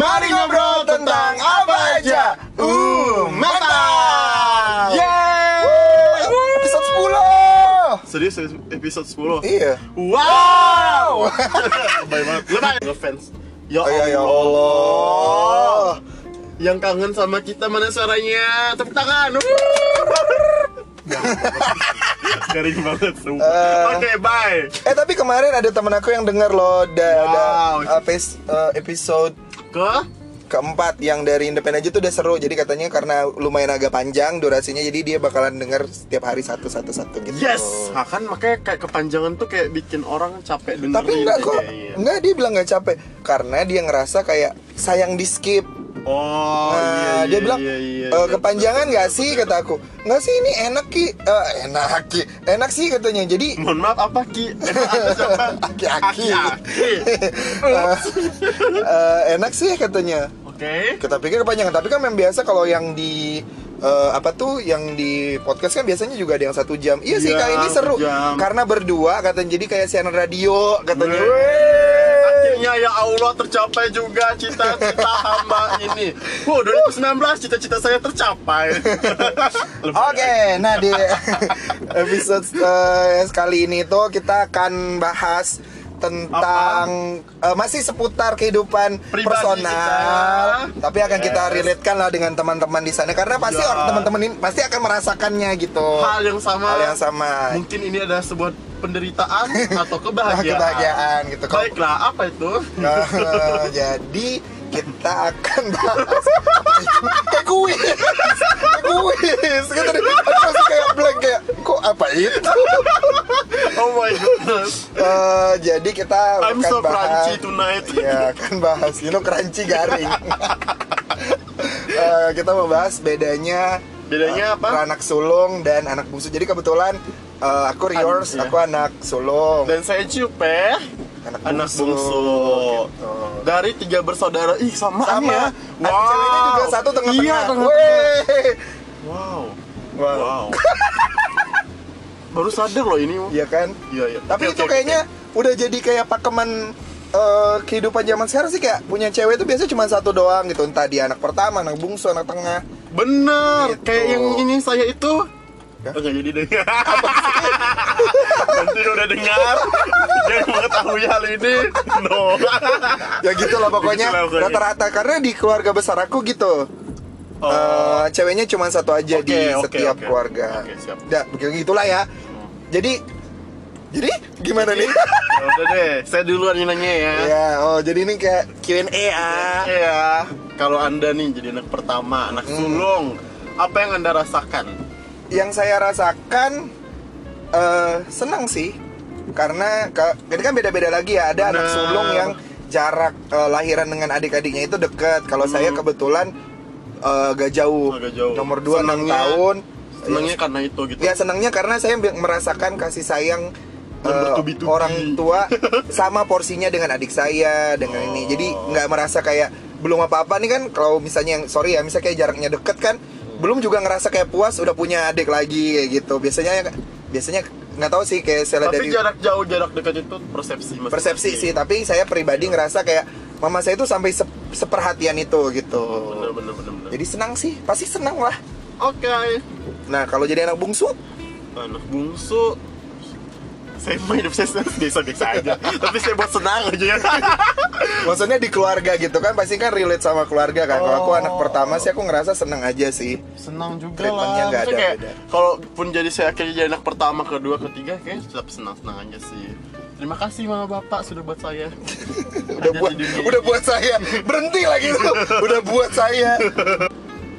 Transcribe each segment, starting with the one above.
Mari ngobrol tentang apa aja. Uh, mantap. Yeay! Episode 10 Serius episode 10. Iya Wow. Baik banget. Lebay ngefans. Ya Oh ya, ya Allah. Yang kangen sama kita mana suaranya? Tepuk tangan. Garing banget sumpah. Eh. Oke, bye. Eh tapi kemarin ada temen aku yang denger loh da, ada Wow. uh, pes- uh, episode Ke? Keempat yang dari Independen aja tuh udah seru. Jadi katanya karena lumayan agak panjang durasinya Jadi dia bakalan denger setiap hari satu-satu-satu gitu. Yes, nah, kan makanya kayak kepanjangan tuh kayak bikin orang capek dengerin. Tapi enggak kok, Iya. enggak dia bilang nggak capek. Karena dia ngerasa kayak sayang di skip Oh, Nah, iya, iya, dia bilang iya, iya, "Eh, iya, kepanjangan nggak sih? kata aku. Nggak sih ini enak ki. Eh, enak ki. Enak sih katanya. Jadi Mohon maaf apa Ki? Aki-aki. Aki-aki. eh, enak sih katanya. Oke. kita pikir kepanjangan. Tapi kan memang biasa kalau yang di eh, apa tuh yang di podcast kan biasanya juga ada yang satu jam. Iya sih Iya, kali ini seru. jam. karena berdua katanya. Jadi kayak siaran radio katanya. Weh. Akhirnya ya Allah tercapai juga cita-cita hamba ini. Wow, 2019 cita-cita saya tercapai. Oke, nah di episode eh, sekali ini tuh kita akan bahas tentang eh, masih seputar kehidupan Pribadi personal, kita. tapi akan kita Yes. relatekan lah dengan teman-teman di sana karena pasti Ya. orang teman-teman ini pasti akan merasakannya gitu. Hal yang sama. Hal yang sama. Mungkin ini adalah sebuah penderitaan atau kebahagiaan. Kebahagiaan gitu. Baiklah, apa itu? Nah, jadi kita akan bahas kayak kuis, kayak kuis. Kan tadi aku masih kayak blank kayak kok apa itu? Oh my goodness. Eh, jadi kita I'm akan so bahas crunchy tonight. ya akan bahas you know crunchy garing Eh, kita mau bahas bedanya Bedanya eh, apa? anak sulung dan anak bungsu jadi kebetulan eh, aku Riors aku anak sulung Dan saya Cupe, Anak anak bungsu, bungsu. gitu. Dari tiga bersaudara. Ih, sama, sama ya. Anak ceweknya juga satu tengah-tengah Iya, tengah. Wow. Wow. Wow. Baru sadar loh ini. Iya kan Iya, iya. tapi Oke, itu oke, kayaknya udah jadi kayak pakeman eh, kehidupan zaman sekarang sih kayak punya cewek itu biasanya cuma satu doang gitu entah dia anak pertama anak bungsu anak tengah. Bener. Gitu. Kayak yang ini saya itu. Hah? Enggak jadi dengar. Nanti udah dengar. Jangan mengetahui hal ini. No. ya gitu lah pokoknya Gitu lah pokoknya. rata-rata karena di keluarga besar aku gitu Oh. Eh, ceweknya cuma satu aja Oke, di oke, setiap oke. keluarga Oke, siap. Dah, begitu gitulah ya jadi jadi gimana nih Ya udah deh, saya duluan yang nanya ya. ya oh jadi ini kayak Q&A ya Iya. Kalau anda nih jadi anak pertama, anak Hmm. sulung, apa yang anda rasakan? Yang saya rasakan eh senang sih karena ke, ini kan beda-beda lagi ya ada anak Benar. sulung yang jarak eh, lahiran dengan adik-adiknya itu dekat kalau saya kebetulan eh, gak jauh Hmm. Agak jauh. nomor 2 enam Senangnya- tahun Senangnya karena itu gitu. ya senangnya karena saya merasakan kasih sayang bertubi-tubi. orang tua sama porsinya dengan adik saya dengan ini jadi Oh. nggak merasa kayak belum apa-apa nih kan kalau misalnya yang sorry ya misalnya kayak jaraknya deket kan belum juga ngerasa kayak puas udah punya adik lagi kayak gitu. Biasanya biasanya nggak tahu sih kayak saya Tapi dari jarak jauh, jarak dekat itu persepsi persepsi sih tapi saya pribadi ngerasa kayak mama saya itu sampai sep- seperhatian itu gitu. Bener, bener, bener, bener. jadi senang sih pasti senang lah. Oke. nah kalau jadi anak bungsu? Anak bungsu saya mah hidup saya biasa-biasa aja tapi saya buat senang aja ya Maksudnya di keluarga gitu kan pasti kan relate sama keluarga kan. Kalau aku Oh. anak pertama sih aku ngerasa seneng aja sih. senang juga Treatmentnya lah nggak ada kayak beda. kalaupun jadi saya akhirnya jadi anak pertama kedua ketiga kayak tetap senang senang aja sih terima kasih mama bapak sudah buat saya Udah buat udah buat saya berhenti lagi tuh. udah buat saya.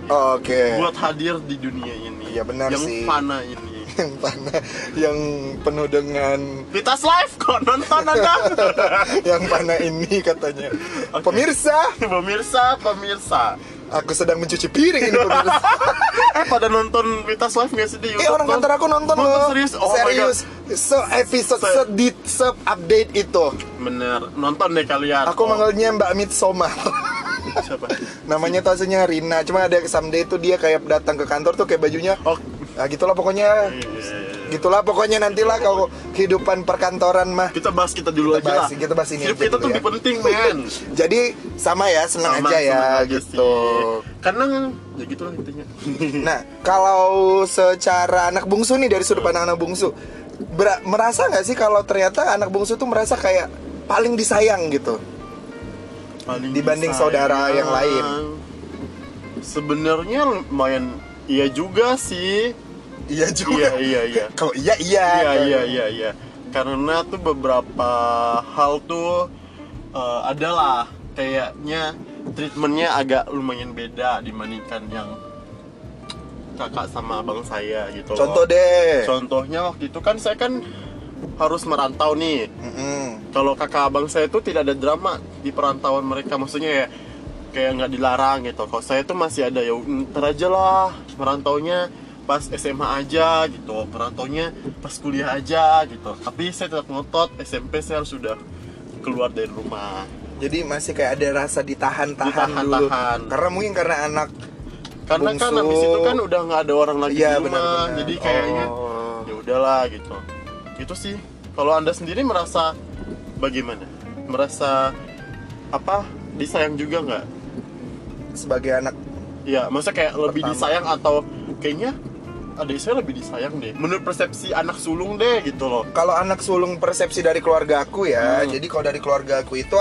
Oke. buat hadir di dunia ini Iya, benar yang sih. fana ini Yang mana yang penuh dengan Vitas live kok nonton anda yang mana ini katanya. Oke. Pemirsa, pemirsa pemirsa aku sedang mencuci piring ini pemirsa. eh pada nonton Vitas live nggak sih di eh YouTube orang tuh? kantor aku nonton Oh, loh. serius oh Serius. So episode Se- sedit sub update itu. bener nonton deh kalian Aku Oh, manggilnya Mbak Mitsoma. siapa namanya tuh aslinya Rina cuma ada someday itu dia kayak datang ke kantor tuh kayak bajunya oh nah gitulah pokoknya gitulah pokoknya nantilah kalau kehidupan perkantoran mah Kita bahas kita dulu Kita aja bahas- lah. kita bahas ini Hidup kita tuh ya. lebih penting, men. jadi sama ya senang Sama, aja ya aja gitu sih. Karena ya gitu lah intinya. nah kalau secara anak bungsu nih dari sudut pandang anak bungsu ber- merasa nggak sih kalau ternyata anak bungsu tuh merasa kayak paling disayang gitu Paling Dibanding disayang. saudara yang lain. Sebenarnya lumayan iya juga sih. iya Iya, iya, iya. kalau iya iya Iya iya iya iya. Karena tuh beberapa hal tuh eh, adalah kayaknya treatmentnya agak lumayan beda dibandingkan yang kakak sama abang saya gitu. loh. contoh deh Contohnya waktu itu kan saya kan harus merantau nih. Mm-mm. Kalau kakak abang saya itu tidak ada drama di perantauan mereka, maksudnya ya kayak nggak dilarang gitu. Kalau saya tuh masih ada ya ntar aja lah merantaunya pas SMA aja gitu, merantaunya pas kuliah aja gitu. Tapi saya tetap ngotot SMP saya harus sudah keluar dari rumah. jadi masih kayak ada rasa ditahan-tahan dulu Ditahan-tahan. karena mungkin karena anak Karena kan Bungsu. habis itu kan udah nggak ada orang lagi Iya, di rumah, benar-benar. jadi kayaknya Oh. ya udahlah gitu. Gitu sih. Kalau anda sendiri merasa bagaimana? Merasa apa? Disayang juga nggak? Sebagai anak Ya, masa kayak lebih Pertama. disayang atau kayaknya adik saya lebih disayang deh. Menurut persepsi anak sulung deh gitu loh. kalau anak sulung persepsi dari keluarga aku ya Hmm. jadi kalau dari keluarga aku itu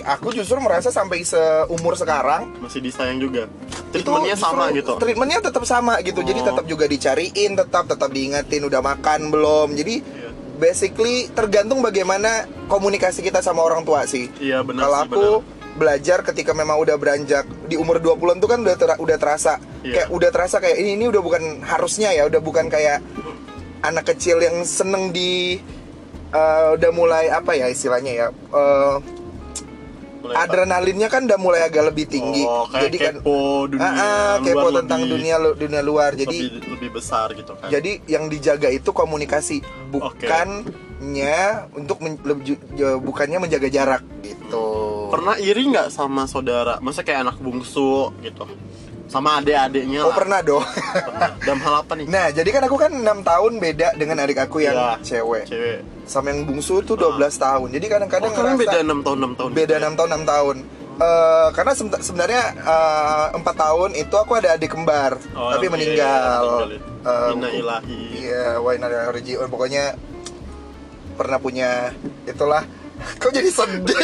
aku- justru merasa sampai seumur sekarang Masih disayang juga. Treatmentnya sama gitu. treatmentnya tetap sama gitu jadi Oh. tetap juga dicariin tetap tetap diingetin udah makan belum jadi Iya. basically tergantung bagaimana komunikasi kita sama orang tua sih Iya benar kalau sih, aku benar. Belajar ketika memang udah beranjak di umur 20-an tuh kan udah ter- udah terasa Iya. kayak udah terasa kayak ini ini udah bukan harusnya ya udah bukan kayak anak kecil yang seneng di eh, udah mulai apa ya istilahnya ya eh, Mulai adrenalinnya kan udah mulai agak lebih tinggi Oh, kayak jadi kan kepo dunia Ah, ah, kepo luar tentang lebih- dunia lu- dunia luar jadi lebih, lebih besar gitu kan. jadi yang dijaga itu komunikasi bukannya untuk men- lebih- bukannya menjaga jarak gitu Pernah iri nggak sama saudara? Masa kayak anak bungsu gitu? Sama adik-adiknya oh lah. pernah dong Pernah. Dalam hal apa nih? nah jadi kan aku kan enam tahun beda dengan adik aku yang Iya, cewek Cewek. sama yang bungsu tuh 12 tahun jadi Oh, kadang-kadang ngerasa beda 6 tahun 6 tahun. beda enam tahun enam tahun Eh, karena seben- sebenarnya eh, empat tahun itu aku ada adik kembar Oh, tapi iya, meninggal iya, ya. Eh, Inna ilahi. Iya, lillahi wa inna ilaihi. Pokoknya pernah punya itulah. Kok jadi sedih?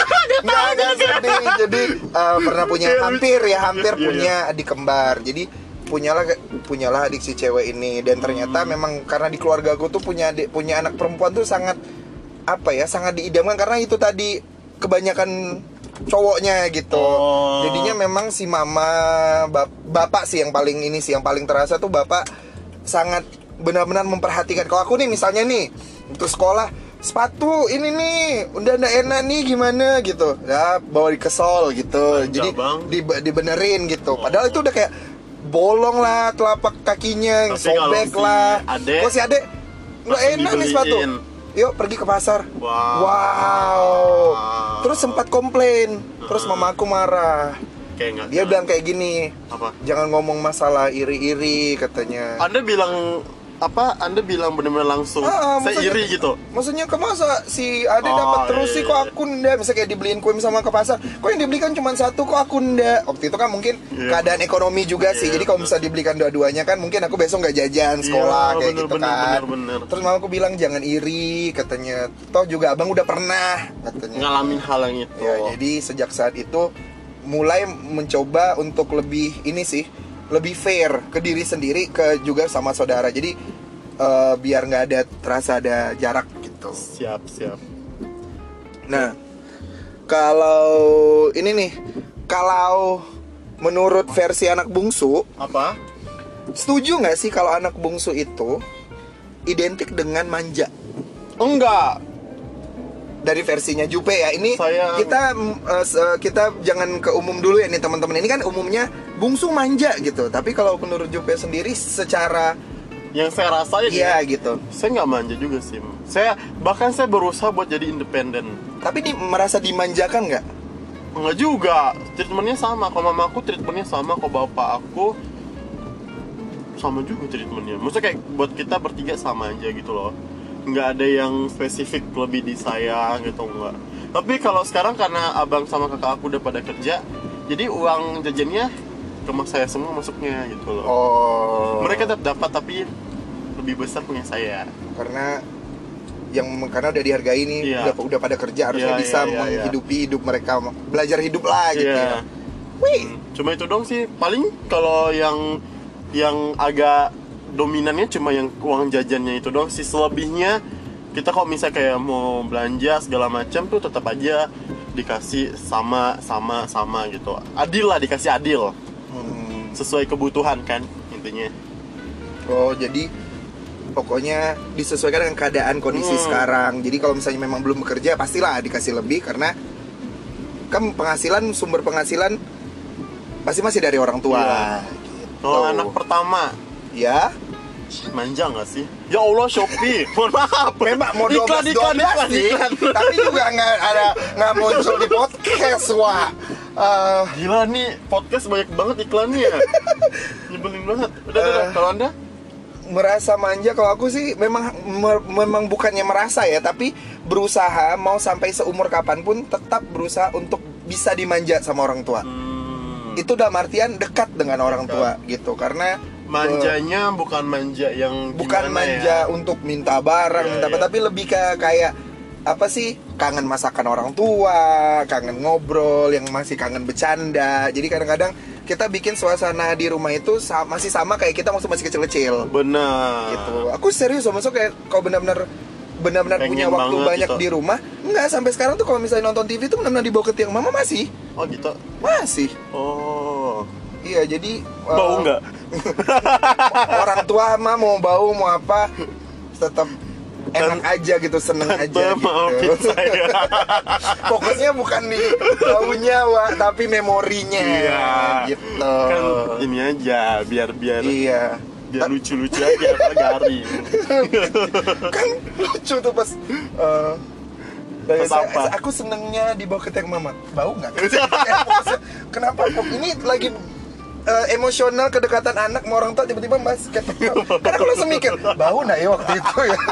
Nggak, nggak sedih. Jadi eh, pernah punya hampir ya, hampir Iya, iya. punya adik kembar. Jadi punyalah punyalah adik si cewek ini dan ternyata Hmm. memang karena di keluarga aku tuh punya adik punya anak perempuan tuh sangat apa ya sangat diidamkan karena itu tadi kebanyakan cowoknya gitu Oh. jadinya memang si mama bap- bapak sih yang paling ini sih yang paling terasa tuh bapak sangat benar-benar memperhatikan kalau aku nih misalnya nih untuk sekolah sepatu ini nih udah ndak enak nih gimana gitu. Ya bawa di kesol gitu. Manja, jadi Bang. di- dibenerin gitu. Padahal itu udah kayak bolong lah telapak kakinya Tapi sobek si lah. Adek kok si adek nggak enak nih sepatu. yuk pergi ke pasar. Wow. wow. Terus sempat komplain. Terus mama aku marah. Kayak dia bilang kayak gini apa? jangan ngomong masalah iri-iri katanya. Anda bilang apa? Anda bilang benar-benar langsung. Ah, saya maksudnya- iri gitu. Maksudnya ke masa si Ade Oh, dapat terus iya, sih iya, kok iya. aku ndak Misalnya kayak dibeliin kue sama ke pasar Kok yang dibelikan cuma satu kok aku ndak Waktu itu kan mungkin Iya. keadaan ekonomi juga sih Iya, Jadi kalau bisa dibelikan dua-duanya kan Mungkin aku besok nggak jajan sekolah Iya, kayak bener, gitu bener, kan bener, bener. Terus mama aku bilang jangan iri katanya Toh juga abang udah pernah katanya Ngalamin hal yang itu. Ya, jadi sejak saat itu mulai mencoba untuk lebih ini sih, lebih fair ke diri sendiri ke juga sama saudara. Jadi eh, biar nggak ada terasa ada jarak gitu. Siap, siap. Nah, kalau ini nih, kalau menurut versi anak bungsu, Apa? setuju nggak sih kalau anak bungsu itu identik dengan manja? Enggak. dari versinya Jupe ya. Ini Saya- kita se- kita jangan ke umum dulu ya nih teman-teman. Ini kan umumnya bungsu manja gitu. Tapi kalau menurut Jupe sendiri secara Yang saya rasain iya ya, gitu. saya nggak manja juga sih. Saya bahkan saya berusaha buat jadi independen. Tapi di, merasa dimanjakan nggak? Enggak juga. Treatmentnya sama. Kalau mama aku treatmentnya sama. Kalau bapak aku sama juga treatmentnya maksudnya kayak buat kita bertiga sama aja gitu loh nggak ada yang spesifik lebih disayang gitu enggak tapi kalau sekarang karena abang sama kakak aku udah pada kerja jadi uang jajannya mas saya semua masuknya gitu loh. Oh. Mereka tetap dapat tapi lebih besar punya saya. Karena yang karena udah dihargai nih Iya. udah udah pada kerja harusnya Iya, bisa iya, iya, iya. menghidupi hidup mereka belajar hidup lah gitu Iya. ya. Wih, Hmm, cuma itu dong sih. Paling kalau yang yang agak dominannya cuma yang uang jajannya itu dong sih. Selebihnya kita kalau misalnya kayak mau belanja segala macam tuh tetap aja dikasih sama sama sama gitu. Adil lah dikasih adil sesuai kebutuhan kan intinya oh jadi pokoknya disesuaikan dengan keadaan kondisi Hmm. sekarang. Jadi kalau misalnya memang belum bekerja pastilah dikasih lebih karena kan penghasilan sumber penghasilan pasti masih dari orang tua. Iya. Gitu. kalau anak pertama ya manja nggak sih ya Allah Shopee mohon maaf memang mau 12 iklan iklan 12 iklan sih, iklan tapi juga nggak ada nggak muncul di podcast wah. Eh, Gila nih podcast banyak banget iklannya. Nyebelin banget. Udah, udah, udah. Eh. Kalau anda? merasa manja kalau aku sih memang me- memang bukannya merasa ya tapi berusaha mau sampai seumur kapan pun tetap berusaha untuk bisa dimanja sama orang tua Hmm, itu dalam artian dekat dengan orang tua gitu karena manjanya bukan manja yang bukan gimana manja ya? untuk minta barang Iya, minta apa iya. tapi lebih ke kayak apa sih kangen masakan orang tua kangen ngobrol yang masih kangen bercanda jadi kadang-kadang kita bikin suasana di rumah itu sa- masih sama kayak kita waktu masih kecil-kecil Benar. gitu aku serius sama kayak kalau benar-benar benar-benar punya waktu banyak gitu. di rumah nggak sampai sekarang tuh kalau misalnya nonton TV tuh benar-benar dibawa ke tiang mama masih Oh gitu. masih Oh. Iya jadi Bau eh, nggak? orang tua mah mau bau mau apa tetap enak aja gitu seneng aja gitu. saya. fokusnya bukan di baunya Wak, tapi memorinya Iya. gitu Kan ini aja biar biar iya biar lucu-lucu aja garing. kan lucu tuh pas dari Pas saya- apa? aku senengnya dibawa ke tiang mama bau nggak kenapa kok ini lagi eh, emosional kedekatan anak sama orang tua tiba-tiba basket. Karena aku langsung mikir bau nggak ya waktu itu ya?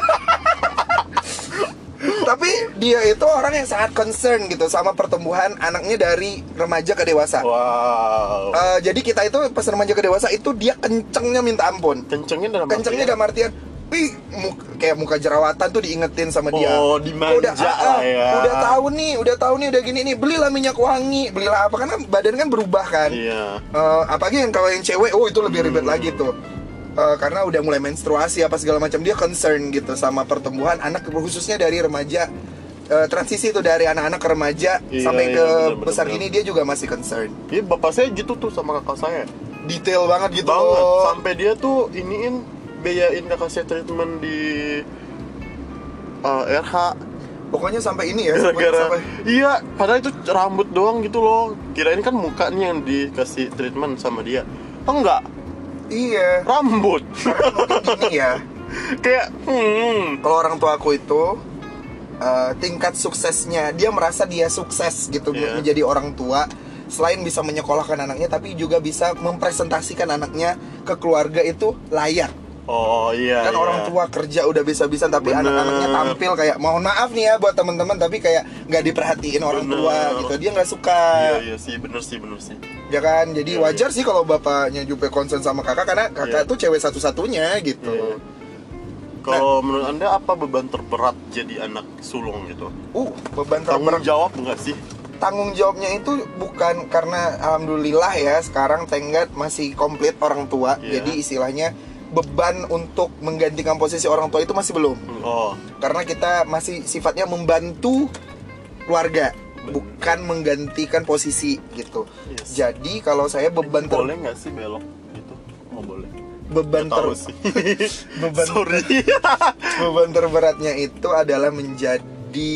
Tapi dia itu orang yang sangat concern gitu sama pertumbuhan anaknya dari remaja ke dewasa. Wow. Eh, jadi kita itu pas remaja ke dewasa itu dia kencengnya minta ampun. Kencengnya dalam kencengnya artian- dalam artian Wih, mu- kayak muka jerawatan tuh diingetin sama dia. Oh, dimanja udah, ah, lah ya. Udah tahu nih, udah tahu nih, udah gini nih. Belilah minyak wangi, belilah apa kan badan kan berubah kan. Iya. Eh, apalagi yang kalau yang cewek, oh itu lebih ribet Hmm. lagi tuh. Eh, karena udah mulai menstruasi apa segala macam dia concern gitu sama pertumbuhan anak khususnya dari remaja eh, transisi tuh dari anak-anak ke remaja Iya, sampai iya, ke bener, bener, besar bener. gini dia juga masih concern. Iya, bapak saya gitu tuh sama kakak saya. Detail banget gitu. banget loh. sampai dia tuh iniin biayain saya treatment di uh, RH Pokoknya sampai ini ya, gara-gara sampai iya padahal itu rambut doang gitu loh. Kirain kan muka nih yang dikasih treatment sama dia. Oh, enggak? Iya. rambut. Gini ya. kayak hmm. Kalau orang tua aku itu eh, tingkat suksesnya dia merasa dia sukses gitu Iya. menjadi orang tua. Selain bisa menyekolahkan anaknya tapi juga bisa mempresentasikan anaknya ke keluarga itu layak oh iya kan iya. orang tua kerja udah bisa-bisa tapi anak-anaknya tampil kayak mohon maaf nih ya buat teman-teman tapi kayak nggak diperhatiin orang Bener. tua gitu. Dia nggak suka. Iya iya sih bener sih bener sih. Ya kan? Jadi Iya, wajar sih kalau bapaknya juga concern sama kakak karena kakak Iya. tuh cewek satu-satunya gitu. Iya. kalau menurut anda apa beban terberat jadi anak sulung gitu? Uh beban tanggung terberat jawab nggak sih? Tanggung jawabnya itu bukan karena alhamdulillah ya sekarang Tenggat masih komplit orang tua. Iya. jadi istilahnya beban untuk menggantikan posisi orang tua itu masih belum. Oh. Karena kita masih sifatnya membantu keluarga bukan menggantikan posisi gitu. Yes. jadi kalau saya beban ter- boleh nggak sih belok gitu? Oh boleh. Beban ter- beban sorry. beban terberatnya itu adalah menjadi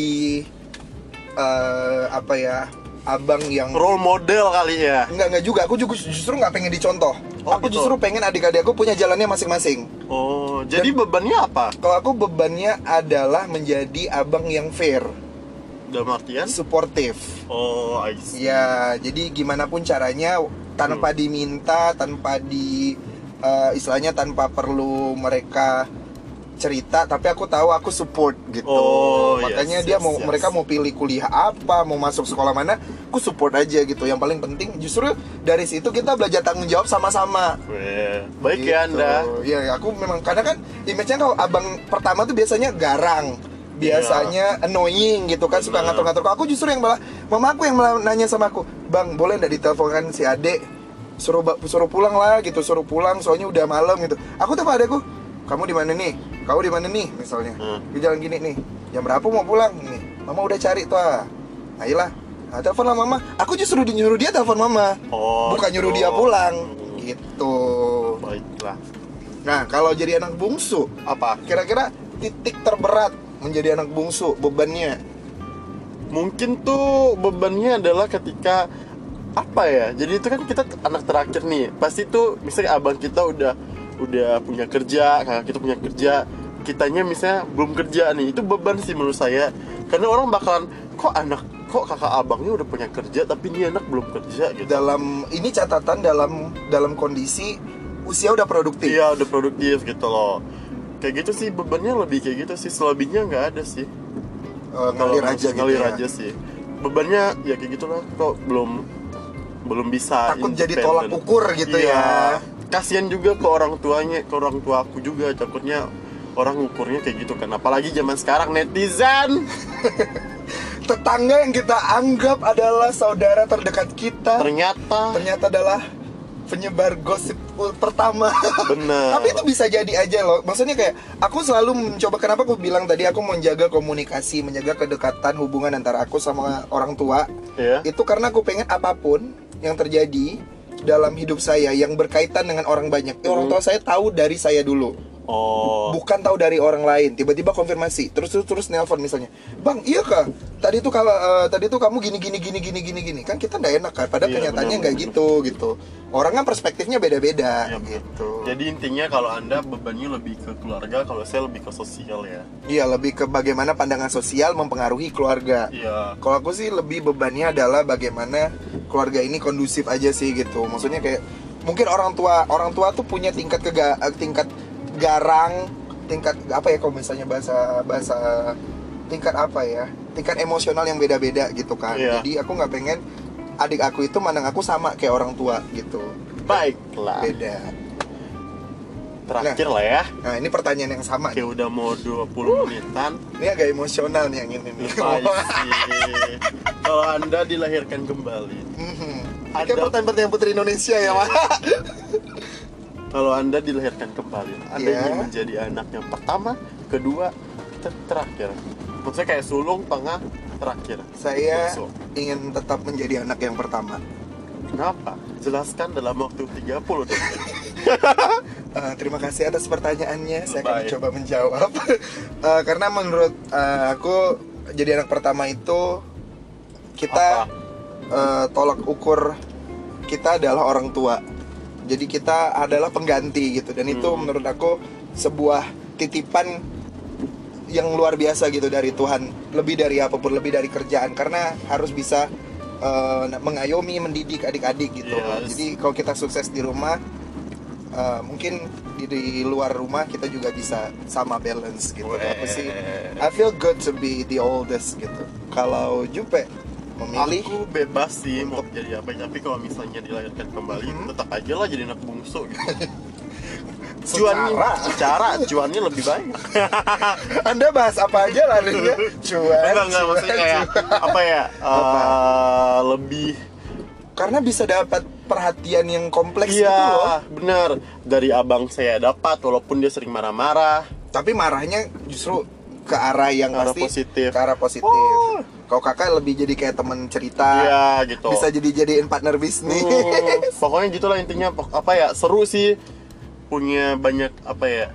eh, apa ya abang yang role model kali ya Enggak, enggak juga. Aku juga justru nggak pengen dicontoh. Oh, aku gitu. justru pengen adik-adik aku punya jalannya masing-masing. oh jadi bebannya apa Kalau aku bebannya adalah menjadi abang yang fair, dalam artian suportif. oh I see Ya, jadi gimana pun caranya Hmm. tanpa diminta, tanpa di eh, istilahnya tanpa perlu mereka cerita tapi aku tahu aku support gitu Oh, makanya yes, dia yes, mau yes. mereka mau pilih kuliah apa mau masuk sekolah mana aku support aja gitu yang paling penting justru dari situ kita belajar tanggung jawab sama-sama Weh, baik ya Gitu. anda Iya, aku memang karena kan image-nya kalau abang pertama tuh biasanya garang, biasanya annoying gitu kan suka ngatur-ngatur. Aku justru yang malah mama aku yang malah nanya sama aku, "Bang, boleh enggak diteleponkan si Ade? Suruh suruh pulang lah gitu, suruh pulang soalnya udah malam gitu." Aku tuh adekku, "Kamu di mana nih? Kamu di mana nih?" misalnya. Hmm. Di jalan gini nih. Jam berapa mau pulang? Nih. Mama udah cari tuh. ah. Ayolah. Nah, telepon lah mama. Aku justru nyuruh dia telepon mama. Oh, Bukan nyuruh gitu. dia pulang. Gitu. baiklah Nah, kalau jadi anak bungsu, apa kira-kira titik terberat menjadi anak bungsu bebannya? mungkin tuh bebannya adalah ketika apa ya jadi itu kan kita anak terakhir nih pasti tuh misalnya abang kita udah udah punya kerja kakak kita punya kerja kitanya misalnya belum kerja nih itu beban sih menurut saya karena orang bakalan kok anak kok kakak abangnya udah punya kerja tapi ini anak belum kerja gitu Dalam ini catatan dalam dalam kondisi usia udah produktif. iya udah produktif gitu loh kayak gitu sih bebannya lebih kayak gitu sih selebihnya nggak ada sih Eh, ngalir aja gitu. ngalir ya. aja sih bebannya ya kayak gitulah kok belum belum bisa Takut jadi tolak ukur gitu Iya. ya. Kasihan juga ke orang tuanya ke orang tua aku juga takutnya orang ukurnya kayak gitu kan apalagi zaman sekarang netizen Tetangga yang kita anggap adalah saudara terdekat kita ternyata ternyata adalah penyebar gosip pertama. benar Tapi itu bisa jadi aja loh. Maksudnya kayak aku selalu mencoba kenapa aku bilang tadi aku menjaga komunikasi, menjaga kedekatan hubungan antara aku sama orang tua. ya Itu karena aku pengen apa pun yang terjadi dalam hidup saya yang berkaitan dengan orang banyak. Eh, Orang tua saya tahu dari saya dulu. Oh Bukan tahu dari orang lain. Tiba-tiba konfirmasi. Terus terus terus nelpon misalnya. Bang, iya kah? Tadi tuh kalau eh, tadi tuh kamu gini gini gini gini gini gini. Kan kita nggak enak kan. Padahal Iya, kenyataannya nggak gitu gitu. Orang kan perspektifnya beda-beda Iya, gitu. jadi intinya kalau anda bebannya lebih ke keluarga kalau saya lebih ke sosial ya Iya, lebih ke bagaimana pandangan sosial mempengaruhi keluarga. iya Kalau aku sih lebih bebannya adalah bagaimana keluarga ini kondusif aja sih gitu. Maksudnya kayak mungkin orang tua orang tua tuh punya tingkat kega, eh, tingkat garang, tingkat apa ya kalau misalnya bahasa bahasa tingkat apa ya? Tingkat emosional yang beda-beda gitu kan. Iya. Jadi aku nggak pengen adik aku itu mandang aku sama kayak orang tua gitu. baiklah Beda. terakhir lah ya Nah, ini pertanyaan yang sama. Oke udah mau 20 menitan Ini agak emosional nih yang ini. Kalau anda dilahirkan kembali Mhm. Ada- Kayak pertanyaan-pertanyaan putri Indonesia ya, Pak. Kalau anda dilahirkan kembali Anda Iya. ingin menjadi anak yang pertama Kedua ter- Terakhir Maksudnya kayak sulung, tengah, terakhir Saya ingin tetap menjadi anak yang pertama. Kenapa? Jelaskan dalam waktu 30 detik Eh, terima kasih atas pertanyaannya. Saya akan Baik. coba menjawab. Eh, karena menurut eh, aku jadi anak pertama itu kita eh, tolak ukur kita adalah orang tua. Jadi kita adalah pengganti gitu dan itu Hmm. menurut aku sebuah titipan yang luar biasa gitu dari Tuhan. Lebih dari apa pun, lebih dari kerjaan karena harus bisa eh, mengayomi, mendidik adik-adik gitu. Yes. Jadi kalau kita sukses di rumah Uh, mungkin di, di luar rumah kita juga bisa sama balance gitu. Aku sih I feel good to be the oldest gitu. Kalau Jupe memilih Aku bebas sih mau jadi apa Tapi kalau misalnya dilahirkan kembali Mhm. Tetap aja lah jadi anak bungsu gitu Cuannya, secara secara cuannya lebih baik Anda bahas apa aja larinya? Cuan. enggak enggak maksudnya kayak cuan. apa ya Apa? eh, lebih Karena bisa dapat perhatian yang kompleks gitu loh. iya benar dari abang saya dapat walaupun dia sering marah-marah Tapi marahnya justru ke arah yang arah pasti positif. ke arah positif. Oh. Kalau kakak lebih jadi kayak teman cerita. iya gitu Bisa jadi jadiin partner bisnis. Hmm, pokoknya gitulah intinya apa ya seru sih punya banyak apa ya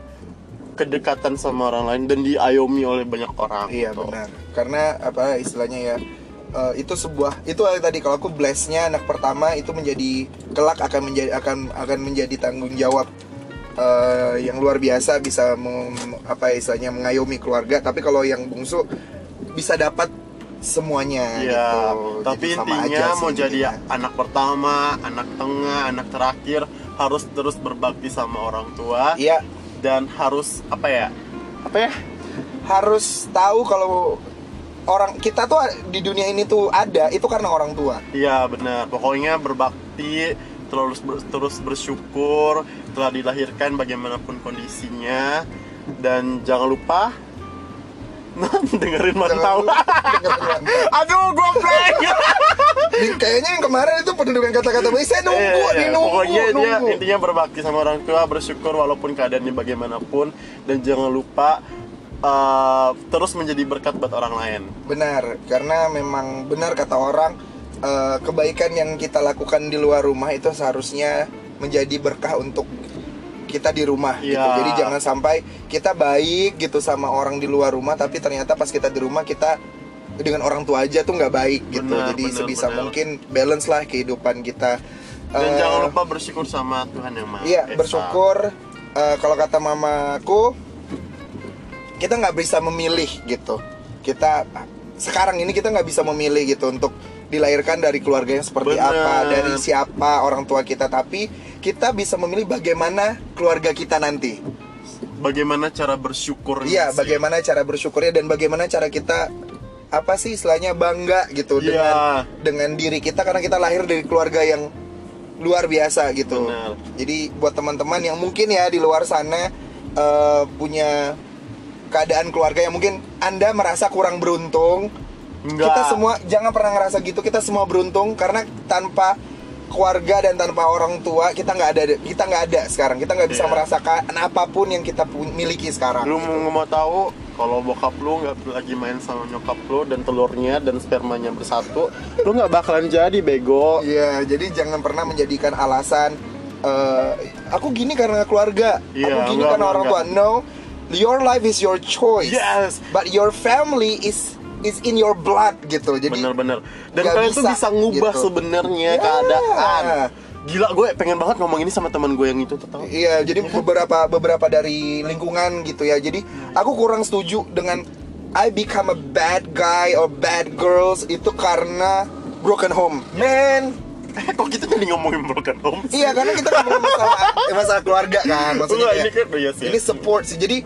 kedekatan sama orang lain dan diayomi oleh banyak orang Iya gitu. benar. Karena apa istilahnya ya eh, itu sebuah itu tadi kalau aku blessnya anak pertama itu menjadi kelak akan menjadi akan akan menjadi tanggung jawab eh, yang luar biasa bisa mem- apa istilahnya mengayomi keluarga. Tapi kalau yang bungsu bisa dapat semuanya Iya, gitu. tapi Jadi intinya sih mau jadi intinya. anak pertama, anak tengah, anak terakhir, harus terus berbakti sama orang tua Iya, dan harus apa ya apa ya harus tahu kalau orang kita tuh di dunia ini tuh ada itu karena orang tua. Iya benar. Pokoknya berbakti terus ber- terus bersyukur telah dilahirkan bagaimanapun kondisinya dan jangan lupa dengerin mantau. Aduh, gue blank. Kayaknya yang kemarin itu pendudukan kata-kata baik saya nunggu, nih iya. nunggu, Pokoknya dia nunggu. intinya berbakti sama orang tua, bersyukur walaupun keadaannya bagaimanapun dan jangan lupa uh, terus menjadi berkat buat orang lain. Benar, karena memang benar kata orang eh, kebaikan yang kita lakukan di luar rumah itu seharusnya menjadi berkah untuk kita di rumah gitu. Iya. Jadi jangan sampai kita baik gitu sama orang di luar rumah tapi ternyata pas kita di rumah kita dengan orang tua aja tuh nggak baik gitu. Benar, Jadi benar, sebisa benar. mungkin balance lah kehidupan kita. Dan Eh, jangan lupa bersyukur sama Tuhan yang Maha Iya, Esa. bersyukur eh, kalau kata mamaku kita nggak bisa memilih gitu. Kita sekarang ini kita nggak bisa memilih gitu untuk dilahirkan dari keluarga yang seperti Bener. apa, dari siapa orang tua kita, tapi kita bisa memilih bagaimana keluarga kita nanti. Bagaimana cara bersyukurnya Iya, sih? bagaimana cara bersyukurnya dan bagaimana cara kita apa sih istilahnya bangga gitu Iya. dengan dengan diri kita karena kita lahir dari keluarga yang luar biasa gitu. Benar. Jadi buat teman-teman yang mungkin ya di luar sana eh, punya keadaan keluarga yang mungkin Anda merasa kurang beruntung, Enggak. kita semua jangan pernah ngerasa gitu. Kita semua beruntung karena tanpa keluarga dan tanpa orang tua kita nggak ada kita nggak ada sekarang kita nggak bisa Iya. merasakan apa pun yang kita miliki sekarang Lu mau mau tahu kalau bokap lu nggak lagi main sama nyokap lu dan telurnya dan spermanya bersatu, lu nggak bakalan jadi bego. Iya, jadi jangan pernah menjadikan alasan eh, aku gini karena keluarga, Iya, aku gini enggak, karena enggak, orang tua. No, your life is your choice. Yes. But your family is is in your blood gitu. Jadi Bener-bener. Dan kalian tuh bisa, bisa ngubah gitu. sebenarnya Ya. keadaan. Gila, gue pengen banget ngomong ini sama teman gue yang itu tuh tau. Iya, jadi beberapa beberapa dari lingkungan gitu ya. Jadi aku kurang setuju dengan I become a bad guy or bad girls itu karena broken home. Man, Eh, kok kita jadi ngomongin broken home sih? Iya karena kita ngomongin masalah masalah keluarga kan maksudnya Enggak, kayak, ini kan iya sih. ini support sih jadi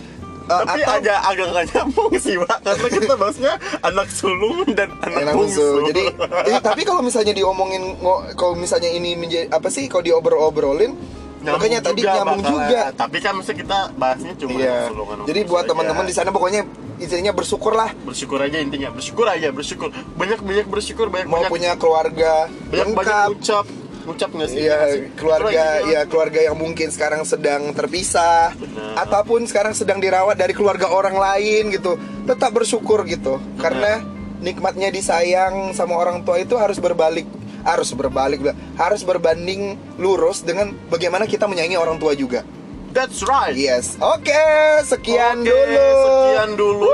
uh, Tapi atau agak agak gak nyambung sih, Pak. Karena kita bahasnya anak sulung dan anak, enak bungsu. Jadi eh, tapi kalau misalnya diomongin kalau misalnya ini menjadi apa sih kalau diobrol-obrolin Nyambung makanya tadi juga nyambung bakalan. juga. Tapi kan mesti kita bahasnya cuma Iya. anak sulung, anak Jadi buat teman-teman di sana pokoknya istilahnya bersyukur lah bersyukur aja intinya bersyukur aja bersyukur banyak banyak bersyukur banyak mau banyak punya keluarga banyak banyak lengkap. ucap ucap nggak sih Iya, keluarga ya keluarga yang mungkin sekarang sedang terpisah Benar. ataupun sekarang sedang dirawat dari keluarga orang lain gitu. Tetap bersyukur gitu. Karena nikmatnya disayang sama orang tua itu harus berbalik harus berbalik harus berbanding lurus dengan bagaimana kita menyayangi orang tua juga. that's right Yes. Oke, sekian Oke, dulu. sekian dulu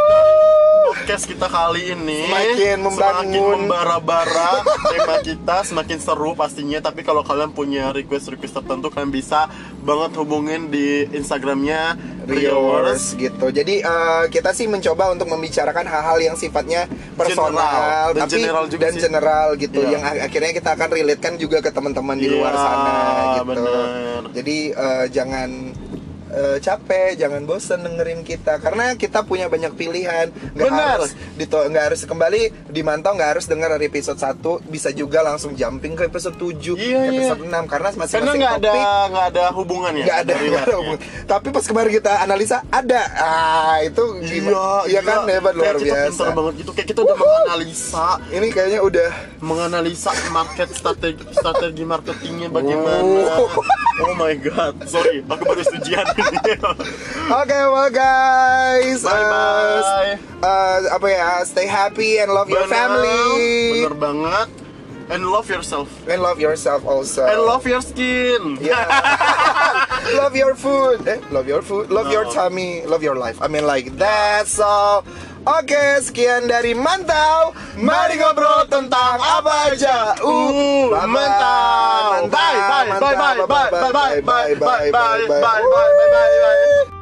podcast kita kali ini Semakin membangun. semakin membara-bara tema kita semakin seru pastinya tapi kalau kalian punya request-request tertentu kalian bisa banget hubungin di Instagramnya Rios gitu. Jadi eh, kita sih mencoba untuk membicarakan hal-hal yang sifatnya personal General. Dan tapi general juga dan sih. general gitu Iya. yang ak- akhirnya kita akan relate kan juga ke teman-teman di Iya, luar sana gitu. bener. Jadi eh, jangan eh, capek, jangan bosen dengerin kita karena kita punya banyak pilihan. Nggak Bener. harus dito nggak harus kembali dimantau nggak harus dengar dari episode 1 bisa juga langsung jumping ke episode 7 Iya, iya. episode 6 karena karena masing-masing nggak ada topik nggak ada hubungannya nggak ada, ada hubungan. Tapi pas kemarin kita analisa ada. Ah, itu Iya, gimana? Iya kan gila. hebat luar Kayak kita biasa. pintar banget gitu kayak kita udah menganalisa Ini kayaknya udah menganalisa market strategi strategi marketingnya bagaimana. Oh. Oh my god, sorry, aku baru ujian Oke, well guys. Bye uh, bye. uh, apa ya? Stay happy and love your Bener, family. Bener banget. And love yourself. And love yourself also. And love your skin. Yeah. love your food. Eh, love your food. Love your No. tummy. Love your life. I mean like that's all. Oke, sekian dari Mantau. Mari ngobrol tentang apa aja. Uh, Uh, mantap. Bye, bye, bye, bye, bye, bye, bye, bye, bye, bye, bye, bye, bye, bye.